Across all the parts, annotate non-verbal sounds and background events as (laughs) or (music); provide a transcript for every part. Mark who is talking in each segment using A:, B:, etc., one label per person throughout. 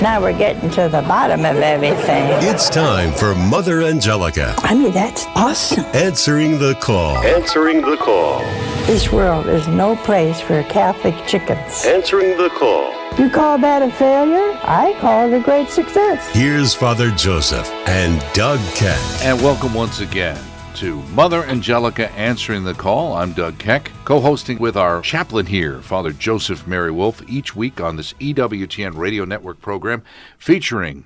A: Now we're getting to the bottom of everything.
B: It's time for Mother Angelica.
A: I mean, that's awesome.
B: Answering the call. Answering the call.
A: This world is no place for Catholic chickens.
B: Answering the call.
A: You call that a failure? I call it a great success.
B: Here's Father Joseph and Doug Keck.
C: And welcome once again to Mother Angelica Answering the Call. I'm Doug Keck, co hosting with our chaplain here, Father Joseph Mary Wolfe, each week on this EWTN radio network program featuring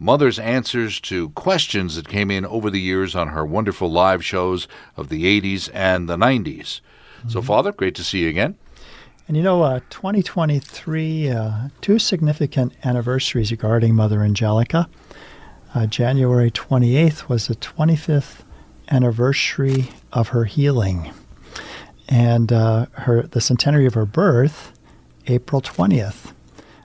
C: Mother's answers to questions that came in over the years on her wonderful live shows of the 80s and the 90s. Mm-hmm. So, Father, great to see you again.
D: And you know, uh, 2023, uh, two significant anniversaries regarding Mother Angelica. Uh, January 28th was the 25th anniversary of her healing, and uh, her the centenary of her birth, April 20th.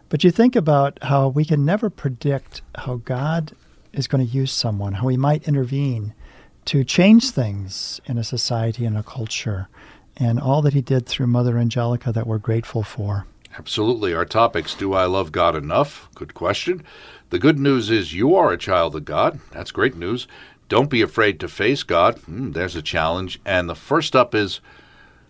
D: But you think about how we can never predict how God is going to use someone, how He might intervene to change things in a society and a culture, and all that He did through Mother Angelica that we're grateful for.
C: Absolutely. Our topics Do I Love God Enough? Good question. The good news is you are a child of God. That's great news. Don't be afraid to face God. Mm, there's a challenge. And the first up is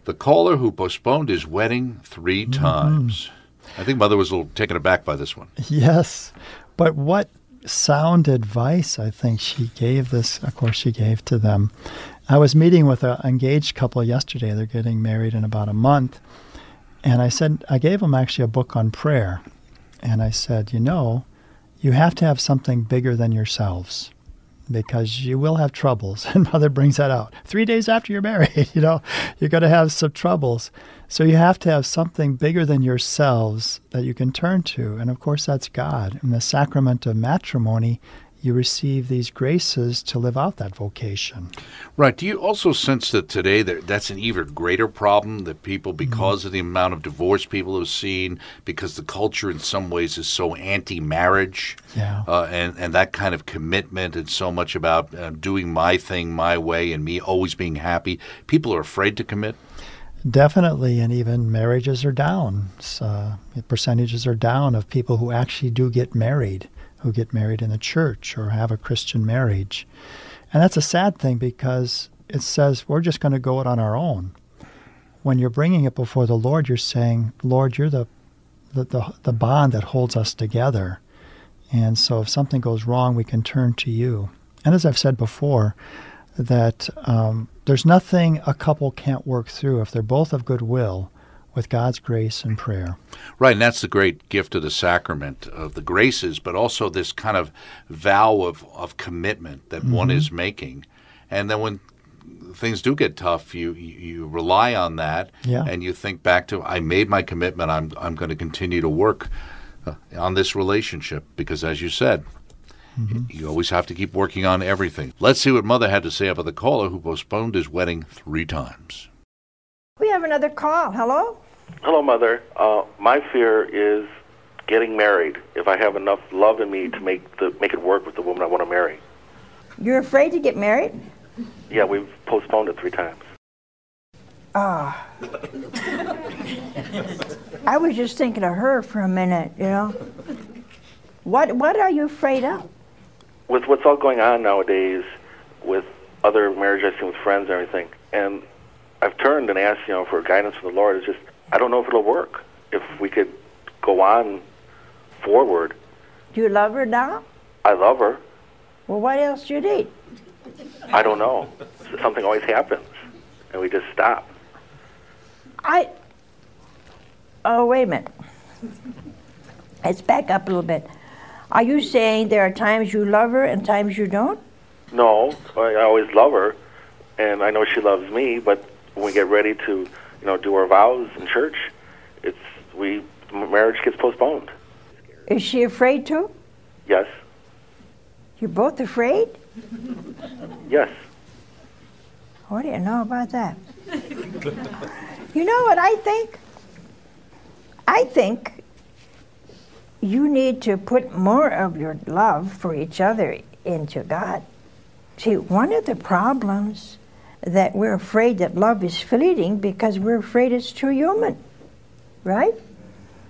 C: the caller who postponed his wedding 3 mm-hmm. times. I think Mother was a little taken aback by this one.
D: Yes. But what sound advice I think she gave this, of course, she gave to them. I was meeting with an engaged couple yesterday. They're getting married in about a month. And I said, I gave them actually a book on prayer. And I said, you know, you have to have something bigger than yourselves because you will have troubles. (laughs) And mother brings that out. Three days after you're married, (laughs) you know, you're going to have some troubles. So you have to have something bigger than yourselves that you can turn to. And of course, that's God. And the sacrament of matrimony, you receive these graces to live out that vocation.
C: Right. Do you also sense that today that that's an even greater problem that people, mm-hmm. because mm-hmm. of the amount of divorce people have seen, because the culture in some ways is so anti-marriage,
D: yeah,
C: uh, and and that kind of commitment and so much about uh, doing my thing my way and me always being happy, people are afraid to commit.
D: Definitely, and even marriages are down. Uh, percentages are down of people who actually do get married who get married in the church or have a Christian marriage. And that's a sad thing because it says we're just going to go it on our own. When you're bringing it before the Lord, you're saying, Lord, you're the, the, the, the bond that holds us together. And so if something goes wrong, we can turn to you. And as I've said before, that um, there's nothing a couple can't work through if they're both of goodwill with God's grace and prayer.
C: Right, and that's the great gift of the sacrament of the graces, but also this kind of vow of, of commitment that mm-hmm. one is making. And then when things do get tough, you you rely on that,
D: yeah.
C: and you think back to I made my commitment. I'm I'm going to continue to work uh, on this relationship because, as you said, mm-hmm. you always have to keep working on everything. Let's see what Mother had to say about the caller who postponed his wedding three times.
A: We have another call. Hello.
E: Hello, Mother. Uh, my fear is getting married. If I have enough love in me to make the make it work with the woman I want to marry.
A: You're afraid to get married?
E: Yeah, we've postponed it three times.
A: Ah. I was just thinking of her for a minute. You know. What What are you afraid of?
E: With what's all going on nowadays, with other marriages I've seen with friends and everything, and I've turned and asked, you know, for guidance from the Lord. It's just I don't know if it'll work. If we could go on forward.
A: Do you love her now?
E: I love her.
A: Well, what else do you need?
E: I don't know. Something always happens, and we just stop.
A: I. Oh, wait a minute. Let's back up a little bit. Are you saying there are times you love her and times you don't?
E: No, I always love her, and I know she loves me. But when we get ready to you know, do our vows in church, it's we marriage gets postponed.
A: Is she afraid too?
E: Yes.
A: You're both afraid?
E: Yes.
A: What do you know about that? you know what I think? I think you need to put more of your love for each other into God. See, one of the problems that we're afraid that love is fleeting because we're afraid it's too human, right?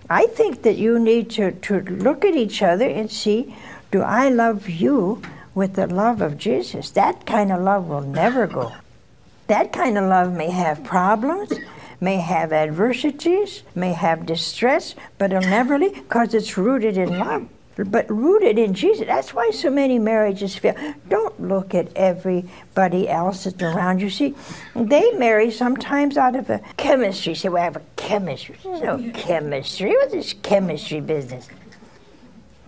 A: I think that you need to, to look at each other and see do I love you with the love of Jesus? That kind of love will never go. That kind of love may have problems, may have adversities, may have distress, but it'll never leave because it's rooted in love but rooted in Jesus. That's why so many marriages fail. Don't look at everybody else that's around you. See, they marry sometimes out of a chemistry. Say, well, I have a chemistry. There's no chemistry. What's this chemistry business?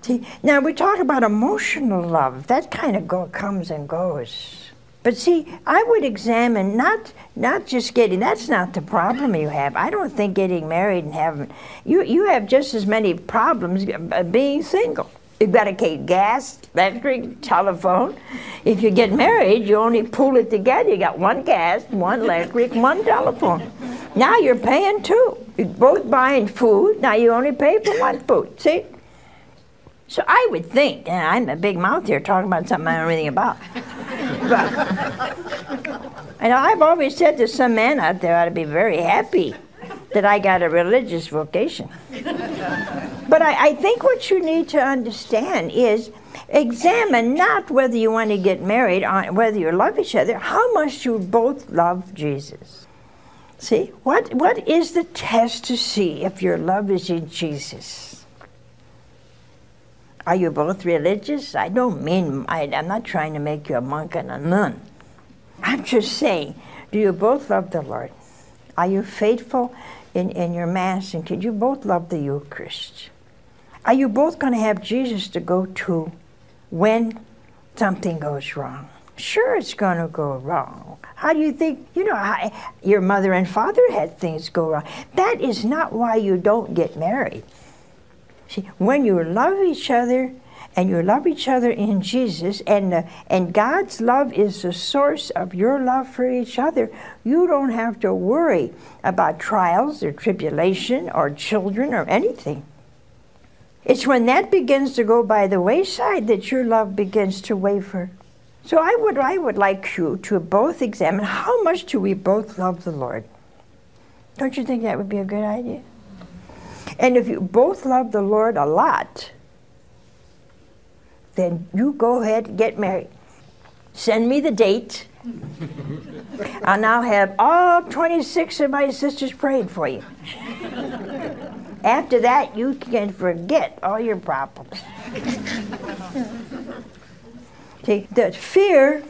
A: See, now we talk about emotional love. That kind of go, comes and goes. But see, I would examine not not just getting. That's not the problem you have. I don't think getting married and having you you have just as many problems uh, being single. You've got to pay gas, electric, telephone. If you get married, you only pool it together. You got one gas, one electric, one telephone. Now you're paying two. You're both buying food. Now you only pay for one food. See? So I would think, and I'm a big mouth here talking about something I don't know anything about. But, (laughs) and I've always said to some man out there ought to be very happy that I got a religious vocation. but I, I think what you need to understand is examine not whether you want to get married, on whether you love each other, how much you both love Jesus. See, what, what is the test to see if your love is in Jesus? Are you both religious? I don't mean, I, am not trying to make you a monk and a nun. I'm just saying, do you both love the Lord? Are you faithful in, in your Mass? And could you both love the Eucharist? Are you both going to have Jesus to go to when something goes wrong? Sure, it's going to go wrong. How do you think, you know, how, your mother and father had things go wrong? That is not why you don't get married. See, when you love each other and you love each other in Jesus, and, uh, and God's love is the source of your love for each other, you don't have to worry about trials or tribulation or children or anything. It's when that begins to go by the wayside that your love begins to waver. So I would, I would like you to both examine how much do we both love the Lord? Don't you think that would be a good idea? And if you both love the Lord a lot, then you go ahead and get married. Send me the date, (laughs) I'll now have all 26 of my sisters praying for you. After that, you can forget all your problems. (laughs) See, the fear,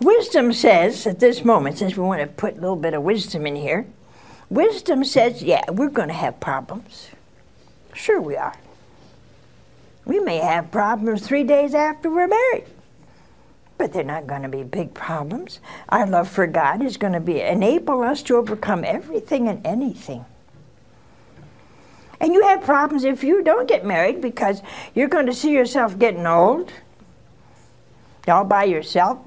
A: wisdom says at this moment, since we want to put a little bit of wisdom in here, Wisdom says, yeah, we're going to have problems. Sure, we are. We may have problems three days after we're married, but they're not going to be big problems. Our love for God is going to be enable us to overcome everything and anything. And you have problems if you don't get married because you're going to see yourself getting old, all by yourself.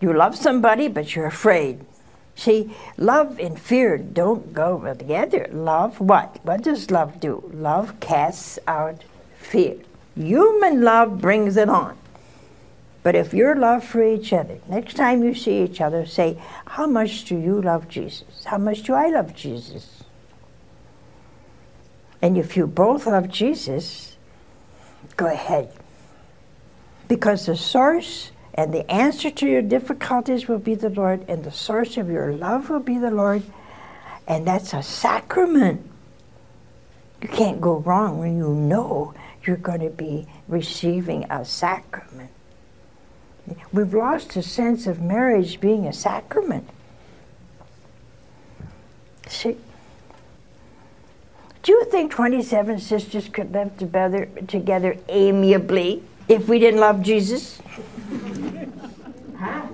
A: You love somebody, but you're afraid. See, love and fear don't go together. Love, what? What does love do? Love casts out fear. Human love brings it on. But if your love for each other, next time you see each other, say, How much do you love Jesus? How much do I love Jesus? And if you both love Jesus, go ahead. Because the source and the answer to your difficulties will be the Lord, and the source of your love will be the Lord. And that's a sacrament. You can't go wrong when you know you're going to be receiving a sacrament. We've lost a sense of marriage being a sacrament. See, do you think 27 sisters could live together, together amiably if we didn't love Jesus? Huh?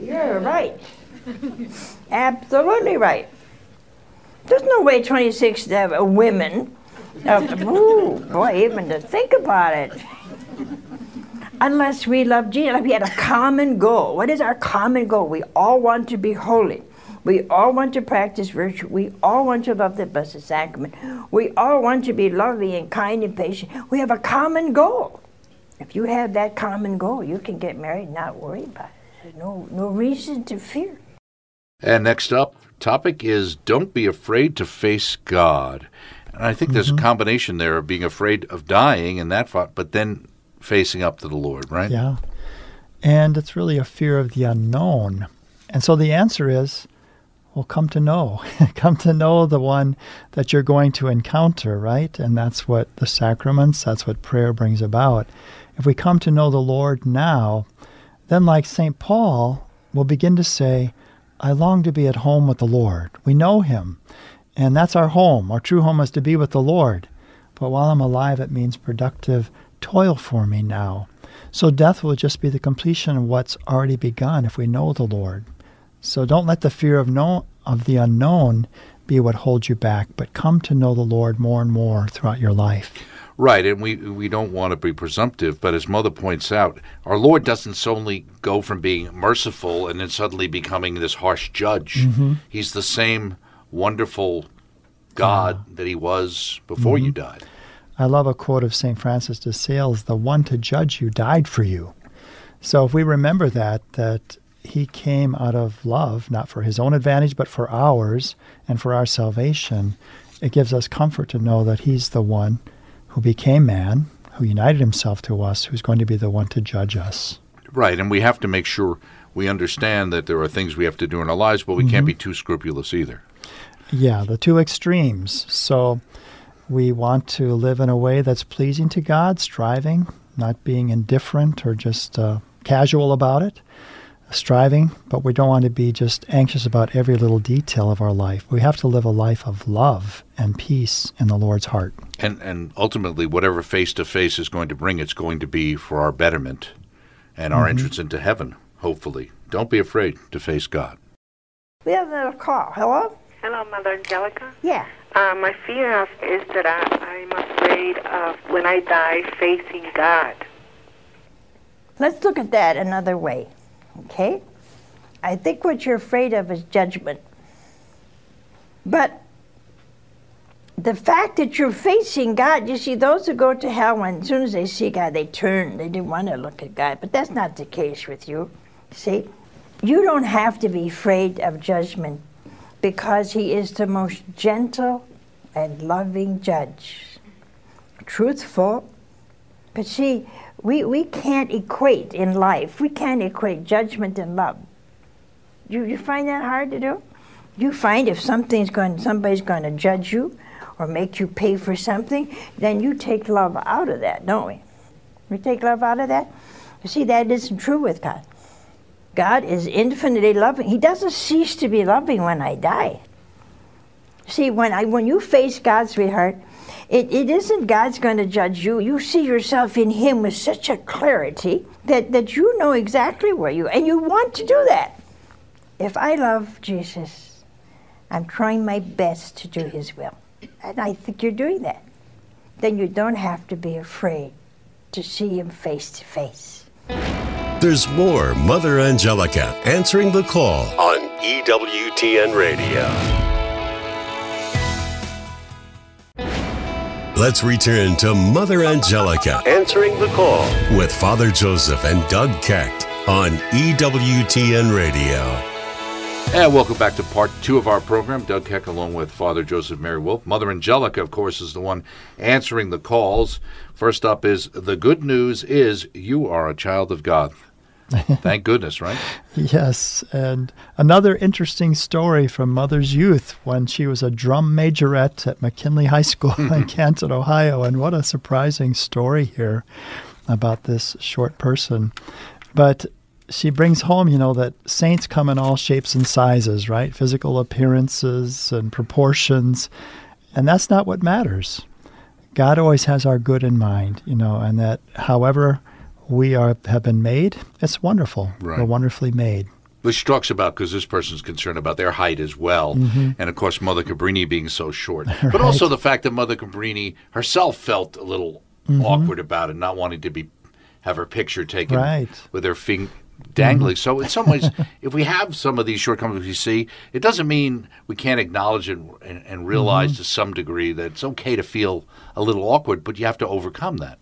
A: You're right. Absolutely right. There's no way 26 uh, women, uh, ooh, boy, even to think about it. Unless we love Jesus, we had a common goal. What is our common goal? We all want to be holy. We all want to practice virtue. We all want to love the Blessed Sacrament. We all want to be lovely and kind and patient. We have a common goal. If you have that common goal, you can get married and not worry about it. There's no, no reason to fear.
C: And next up, topic is don't be afraid to face God. And I think there's a mm-hmm. combination there of being afraid of dying and that, fa- but then facing up to the Lord, right?
D: Yeah. And it's really a fear of the unknown. And so the answer is well, come to know. (laughs) come to know the one that you're going to encounter, right? And that's what the sacraments, that's what prayer brings about. If we come to know the Lord now, then, like St. Paul, we'll begin to say, I long to be at home with the Lord. We know Him. And that's our home. Our true home is to be with the Lord. But while I'm alive, it means productive toil for me now. So death will just be the completion of what's already begun if we know the Lord. So don't let the fear of know of the unknown be what holds you back, but come to know the Lord more and more throughout your life.
C: Right, and we we don't want to be presumptive, but as Mother points out, our Lord doesn't solely go from being merciful and then suddenly becoming this harsh judge. Mm-hmm. He's the same wonderful God ah. that he was before you mm-hmm. died.
D: I love a quote of St. Francis de Sales, the one to judge you died for you. So if we remember that, that he came out of love, not for his own advantage, but for ours and for our salvation, it gives us comfort to know that he's the one who became man, who united himself to us, who's going to be the one to judge us.
C: Right, and we have to make sure we understand that there are things we have to do in our lives, but we can't be too scrupulous either.
D: Yeah, the two extremes. So we want to live in a way that's pleasing to God, striving, not being indifferent or just uh, casual about it, striving, but we don't want to be just anxious about every little detail of our life. We have to live a life of love and peace in the Lord's heart.
C: And and ultimately, whatever face to face is going to bring, it's going to be for our betterment and our entrance into heaven. Hopefully, don't be afraid to face God.
A: We have a little call. Hello?
F: Hello, Mother Angelica.
A: Yeah.
F: Uh, my fear is that I, I'm afraid of when I die facing God.
A: Let's look at that another way. Okay? I think what you're afraid of is judgment. But the fact that you're facing God, you see, those who go to hell, when as soon as they see God, they turn. They didn't want to look at God. But that's not the case with you. See? You don't have to be afraid of judgment because He is the most gentle and loving judge. Truthful, but see, we, we can't equate in life, we can't equate judgment and love. You, you find that hard to do? You find if something's going, somebody's going to judge you or make you pay for something, then you take love out of that, don't we? We take love out of that. You see, that isn't true with God. God is infinitely loving. He doesn't cease to be loving when I die. See, when I when you face God, sweetheart, it, it isn't God's going to judge you. You see yourself in Him with such a clarity that, that you know exactly where you are and you want to do that. If I love Jesus, I'm trying my best to do His will. And I think you're doing that. Then you don't have to be afraid to see Him face to face.
B: There's more Mother Angelica answering the call on EWTN Radio. Let's return to Mother Angelica answering the call with Father Joseph and Doug Keck on EWTN Radio.
C: And welcome back to part two of our program. Doug Keck, along with Father Joseph Mary Wolfe. Mother Angelica, of course, is the one answering the calls. First up is the good news is you are a child of God. (laughs) Thank goodness, right?
D: Yes, and another interesting story from Mother's youth when she was a drum majorette at McKinley High School (laughs) in Canton, Ohio. And what a surprising story here about this short person. But she brings home, you know, that saints come in all shapes and sizes, right? Physical appearances and proportions. And that's not what matters. God always has our good in mind, you know, and that however we are have been made, it's wonderful.
C: Right.
D: We're wonderfully made.
C: Which talks about because this person's concerned about their height as well, mm-hmm. and of course Mother Cabrini being so short, (laughs) but also the fact that Mother Cabrini herself felt a little mm-hmm. awkward about it, not wanting to be have her picture taken
D: Right.
C: with her finger dangling. So in some ways, mm-hmm. if we have some of these shortcomings we see, it doesn't mean we can't acknowledge it and, and realize to some degree that it's okay to feel a little awkward, but you have to overcome that.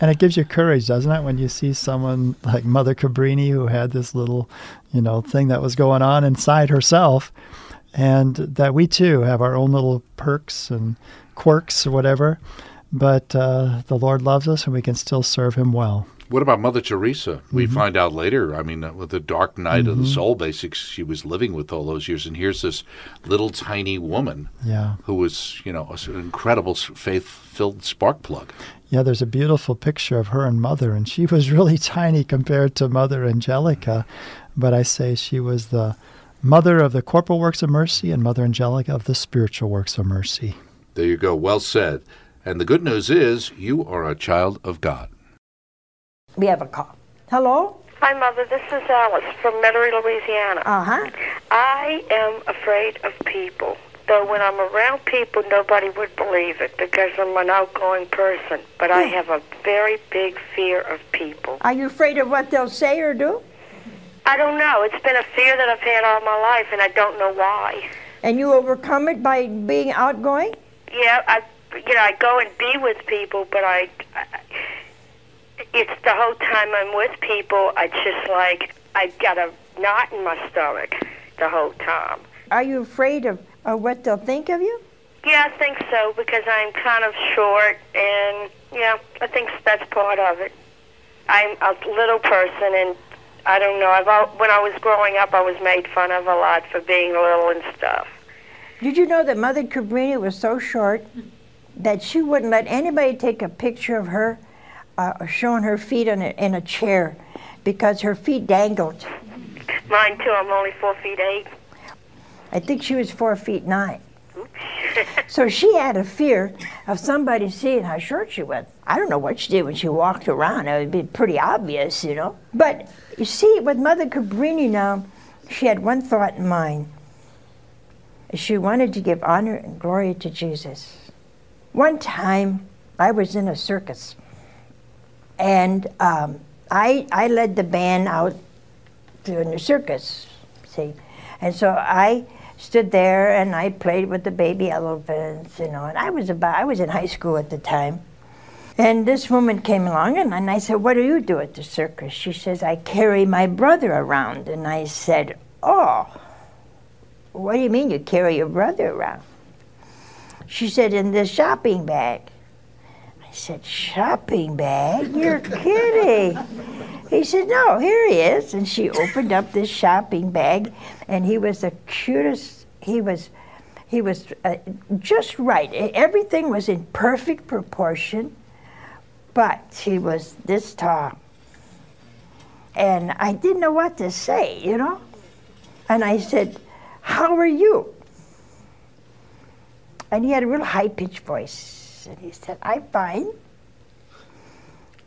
D: And it gives you courage, doesn't it, when you see someone like Mother Cabrini who had this little, you know, thing that was going on inside herself, and that we too have our own little perks and quirks or whatever, but uh, the Lord loves us and we can still serve Him well.
C: What about Mother Teresa? Mm-hmm. We find out later. I mean, uh, with the dark night mm-hmm. of the mm-hmm. soul, basically, she was living with all those years, and here's this little tiny woman,
D: yeah,
C: who was, you know, an incredible faith-filled spark plug.
D: Yeah, there's a beautiful picture of her and Mother, and she was really (laughs) tiny compared to Mother Angelica, but I say she was the mother of the corporal works of mercy and Mother Angelica of the spiritual works of mercy.
C: There you go. Well said. And the good news is you are a child of God.
A: We have a call. Hello?
F: Hi, Mother. This is Alice from Metairie, Louisiana.
A: Uh huh.
F: I am afraid of people. Though when I'm around people, nobody would believe it because I'm an outgoing person. But I have a very big fear of people.
A: Are you afraid of what they'll say or do?
F: I don't know. It's been a fear that I've had all my life, and I don't know why.
A: And you overcome it by being outgoing?
F: Yeah, I, you know, I go and be with people, but I, I it's the whole time I'm with people, I just like I've got a knot in my stomach the whole time.
A: Are you afraid of, of what they'll think of you?
F: Yeah, I think so because I'm kind of short, and yeah, I think that's part of it. I'm a little person, and I don't know. I've all, when I was growing up, I was made fun of a lot for being little and stuff.
A: Did you know that Mother Cabrini was so short that she wouldn't let anybody take a picture of her uh, showing her feet in a, in a chair because her feet dangled.
F: Mine too. I'm only four feet eight.
A: I think she was four feet nine. so she had a fear of somebody seeing how short she was. I don't know what she did when she walked around. It would be pretty obvious, you know. But you see, with Mother Cabrini now, she had one thought in mind. She wanted to give honor and glory to Jesus. One time, I was in a circus and um, I, I led the band out in the circus, see. And so I stood there and I played with the baby elephants, you know. And I was about I was in high school at the time. And this woman came along and, and I said, What do you do at the circus? She says, I carry my brother around. And I said, Oh, what do you mean you carry your brother around? She said, In the shopping bag. I said, Shopping bag? You're kidding. (laughs) He said, No, here he is. And she opened up this shopping bag, and he was the cutest. He was. He was uh, just right. Everything was in perfect proportion, but he was this tall. And I didn't know what to say, you know? And I said, How are you? And he had a real high pitched voice. And he said, I'm fine.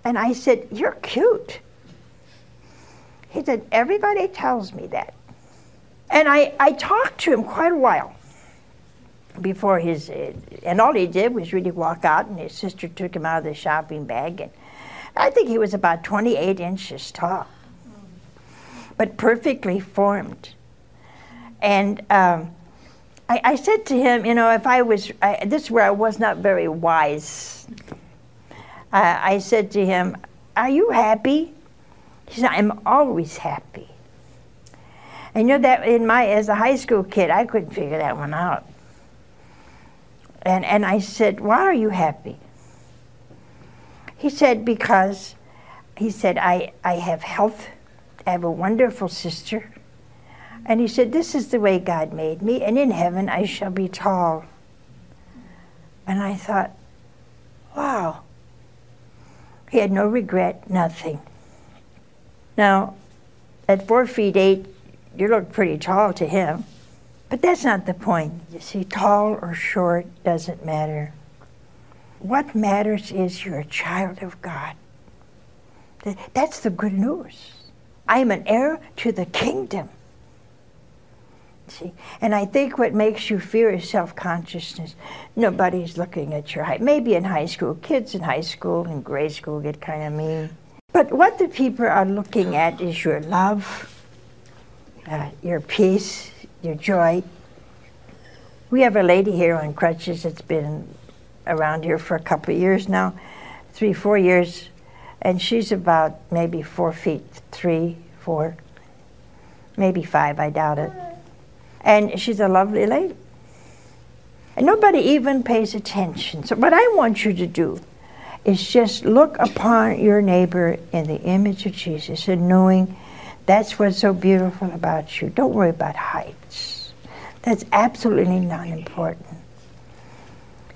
A: And I said, You're cute. He said, Everybody tells me that. And I, I talked to him quite a while before his, uh, and all he did was really walk out, and his sister took him out of the shopping bag. And I think he was about 28 inches tall, but perfectly formed. And um, I, I, said to him, you know, if I was, I, this is where I was not very wise. I, I said to him, Are you happy? He said, I'm always happy. And you know that in my as a high school kid, I couldn't figure that one out. And and I said, Why are you happy? He said, Because he said, I, I have health, I have a wonderful sister. And he said, This is the way God made me, and in heaven I shall be tall. And I thought, wow. He had no regret, nothing. Now, at four feet eight, you look pretty tall to him. But that's not the point. You see, tall or short doesn't matter. What matters is you're a child of God. That's the good news. I am an heir to the kingdom. See? And I think what makes you fear is self consciousness. Nobody's looking at your height. Maybe in high school, kids in high school and grade school get kind of mean. But what the people are looking at is your love, uh, your peace, your joy. We have a lady here on crutches that's been around here for a couple of years now, three, four years. and she's about maybe four feet, three, four, maybe five, I doubt it. And she's a lovely lady. And nobody even pays attention. So, what I want you to do is just look upon your neighbor in the image of Jesus and knowing that's what's so beautiful about you. Don't worry about heights, that's absolutely not important.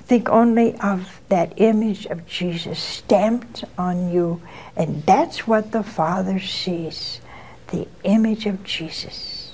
A: Think only of that image of Jesus stamped on you, and that's what the Father sees the image of Jesus.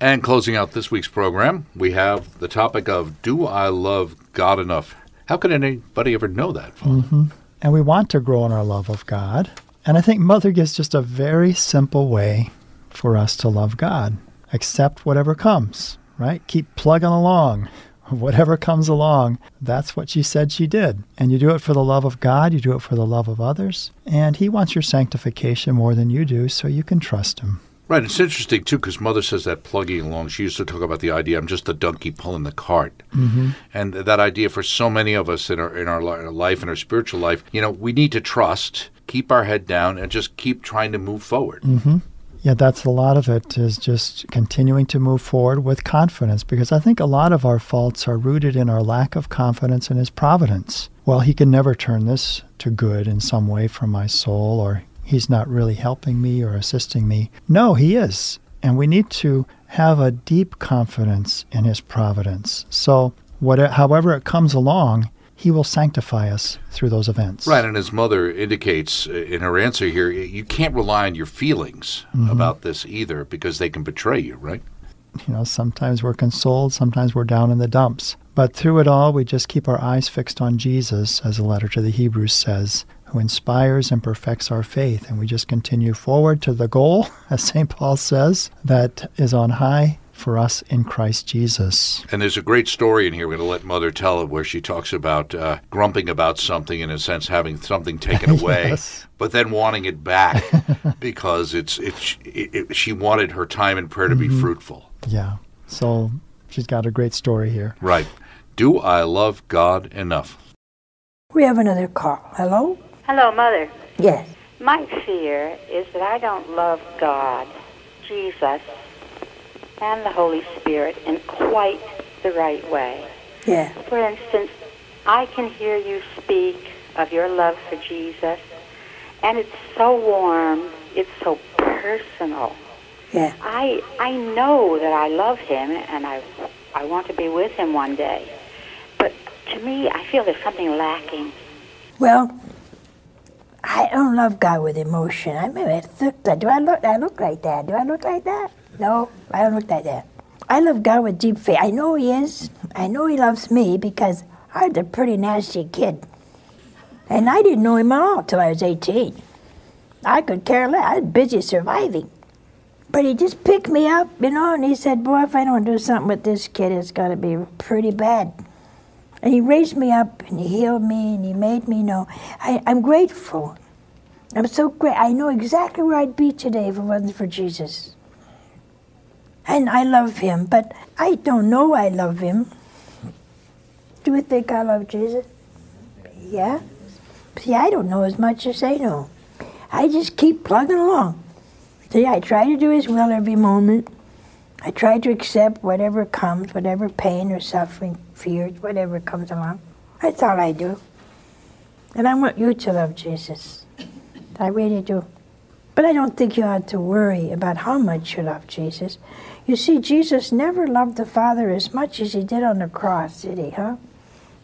C: And closing out this week's program, we have the topic of Do I Love God Enough? How can anybody ever know that?
D: Mm-hmm. And we want to grow in our love of God. And I think Mother gives just a very simple way for us to love God. Accept whatever comes, right? Keep plugging along (laughs) whatever comes along, that's what she said she did. And you do it for the love of God, you do it for the love of others, and He wants your sanctification more than you do, so you can trust Him.
C: Right. It's interesting, too, because Mother says that plugging along, she used to talk about the idea I'm just a donkey pulling the cart.
D: Mm-hmm.
C: And that idea for so many of us in our, in our life, in our spiritual life, you know, we need to trust, keep our head down, and just keep trying to move forward.
D: Mm-hmm. Yeah, that's a lot of it is just continuing to move forward with confidence because I think a lot of our faults are rooted in our lack of confidence in His providence. Well, He can never turn this to good in some way for my soul, or He's not really helping me or assisting me. No, He is. And we need to have a deep confidence in His providence. So, whatever, however it comes along, he will sanctify us through those events.
C: Right, and his mother indicates in her answer here, you can't rely on your feelings mm-hmm. about this either because they can betray you, right?
D: You know, sometimes we're consoled, sometimes we're down in the dumps. But through it all, we just keep our eyes fixed on Jesus, as the letter to the Hebrews says, who inspires and perfects our faith. And we just continue forward to the goal, (laughs) as St. Paul says, that is on high for us in Christ Jesus.
C: And there's a great story in here. We're going to let Mother tell it, where she talks about uh, grumping about something, in a sense, having something taken (laughs) away,
D: yes.
C: but then wanting it back (laughs) because it's it's it, it, she wanted her time in prayer to
D: mm-hmm.
C: be fruitful.
D: Yeah. So she's got a great story here.
C: Right. Do I love God enough?
A: We have another call. Hello.
G: Hello, Mother.
A: Yes.
G: My fear is that I don't love God, Jesus, and the Holy Spirit in quite the right way.
A: Yeah.
G: For instance, I can hear you speak of your love for Jesus, and it's so warm, it's so personal.
A: Yeah.
G: I I know that I love him and I I want to be with him one day. But to me, I feel there's something lacking.
A: Well, I don't love God with emotion. I mean, do I look? I look like that? Do I look like that? No, I don't look like that. I love God with deep faith. I know He is. I know He loves me because I was a pretty nasty kid. And I didn't know Him at all till I was 18. I could care less. I was busy surviving. But He just picked me up, you know, and He said, Boy, if I don't do something with this kid, it's going to be pretty bad. And He raised me up and He healed me and He made me know. I, I'm grateful. I'm so great. I know exactly where I'd be today if it wasn't for Jesus. And I love him, but I don't know I love him. Do you think I love Jesus? Yeah? See, I don't know as much as they know. I just keep plugging along. See, I try to do his will every moment. I try to accept whatever comes, whatever pain or suffering, fears, whatever comes along. That's all I do. And I want you to love Jesus. I really do. But I don't think you ought to worry about how much you love Jesus. You see, Jesus never loved the Father as much as he did on the cross, did he, huh?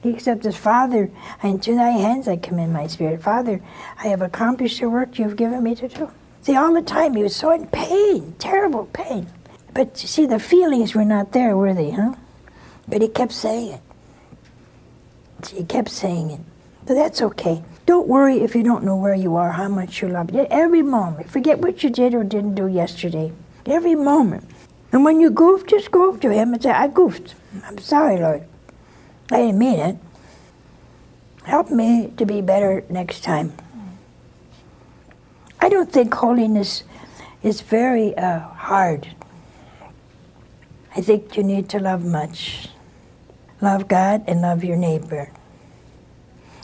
A: He accepted Father, into thy hands I commend my spirit. Father, I have accomplished the work you have given me to do. See, all the time he was so in pain, terrible pain. But you see, the feelings were not there, were they, huh? But he kept saying it. He kept saying it. But that's okay. Don't worry if you don't know where you are, how much you love. Every moment. Forget what you did or didn't do yesterday. Every moment. And when you goof, just go up to him and say, I goofed. I'm sorry, Lord. I didn't mean it. Help me to be better next time. I don't think holiness is very uh, hard. I think you need to love much. Love God and love your neighbor.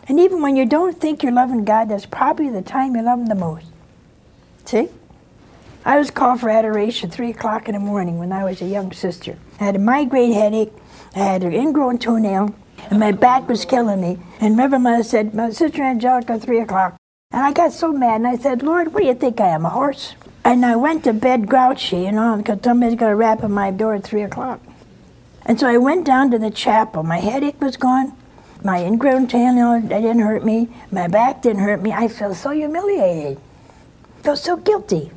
A: And even when you don't think you're loving God, that's probably the time you love Him the most. See? I was called for adoration 3 o'clock in the morning when I was a young sister. I had a migraine headache, I had an ingrown toenail, and my back was killing me. And Reverend Mother said, My sister Angelica, 3 o'clock. And I got so mad, and I said, Lord, what do you think I am, a horse? And I went to bed grouchy, you know, because somebody's going to rap at my door at 3 o'clock. And so I went down to the chapel. My headache was gone. My ingrown toenail didn't hurt me. My back didn't hurt me. I felt so humiliated. I felt so guilty.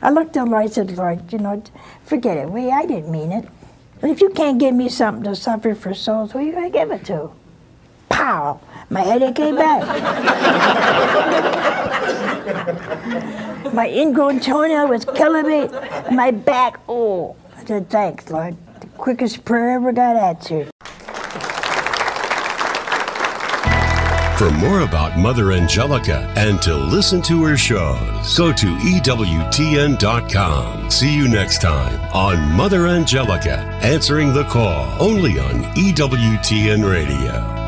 A: I looked at Lord and said, Lord, you know, forget it. Wait, I didn't mean it. And if you can't give me something to suffer for souls, who are you going to give it to? Pow! My headache came back. (laughs) my ingrown toenail was killing me. My back, oh. I said, thanks, Lord. Quickest prayer ever got answered.
B: For more about Mother Angelica and to listen to her shows, go to EWTN.com. See you next time on Mother Angelica Answering the Call, only on EWTN Radio.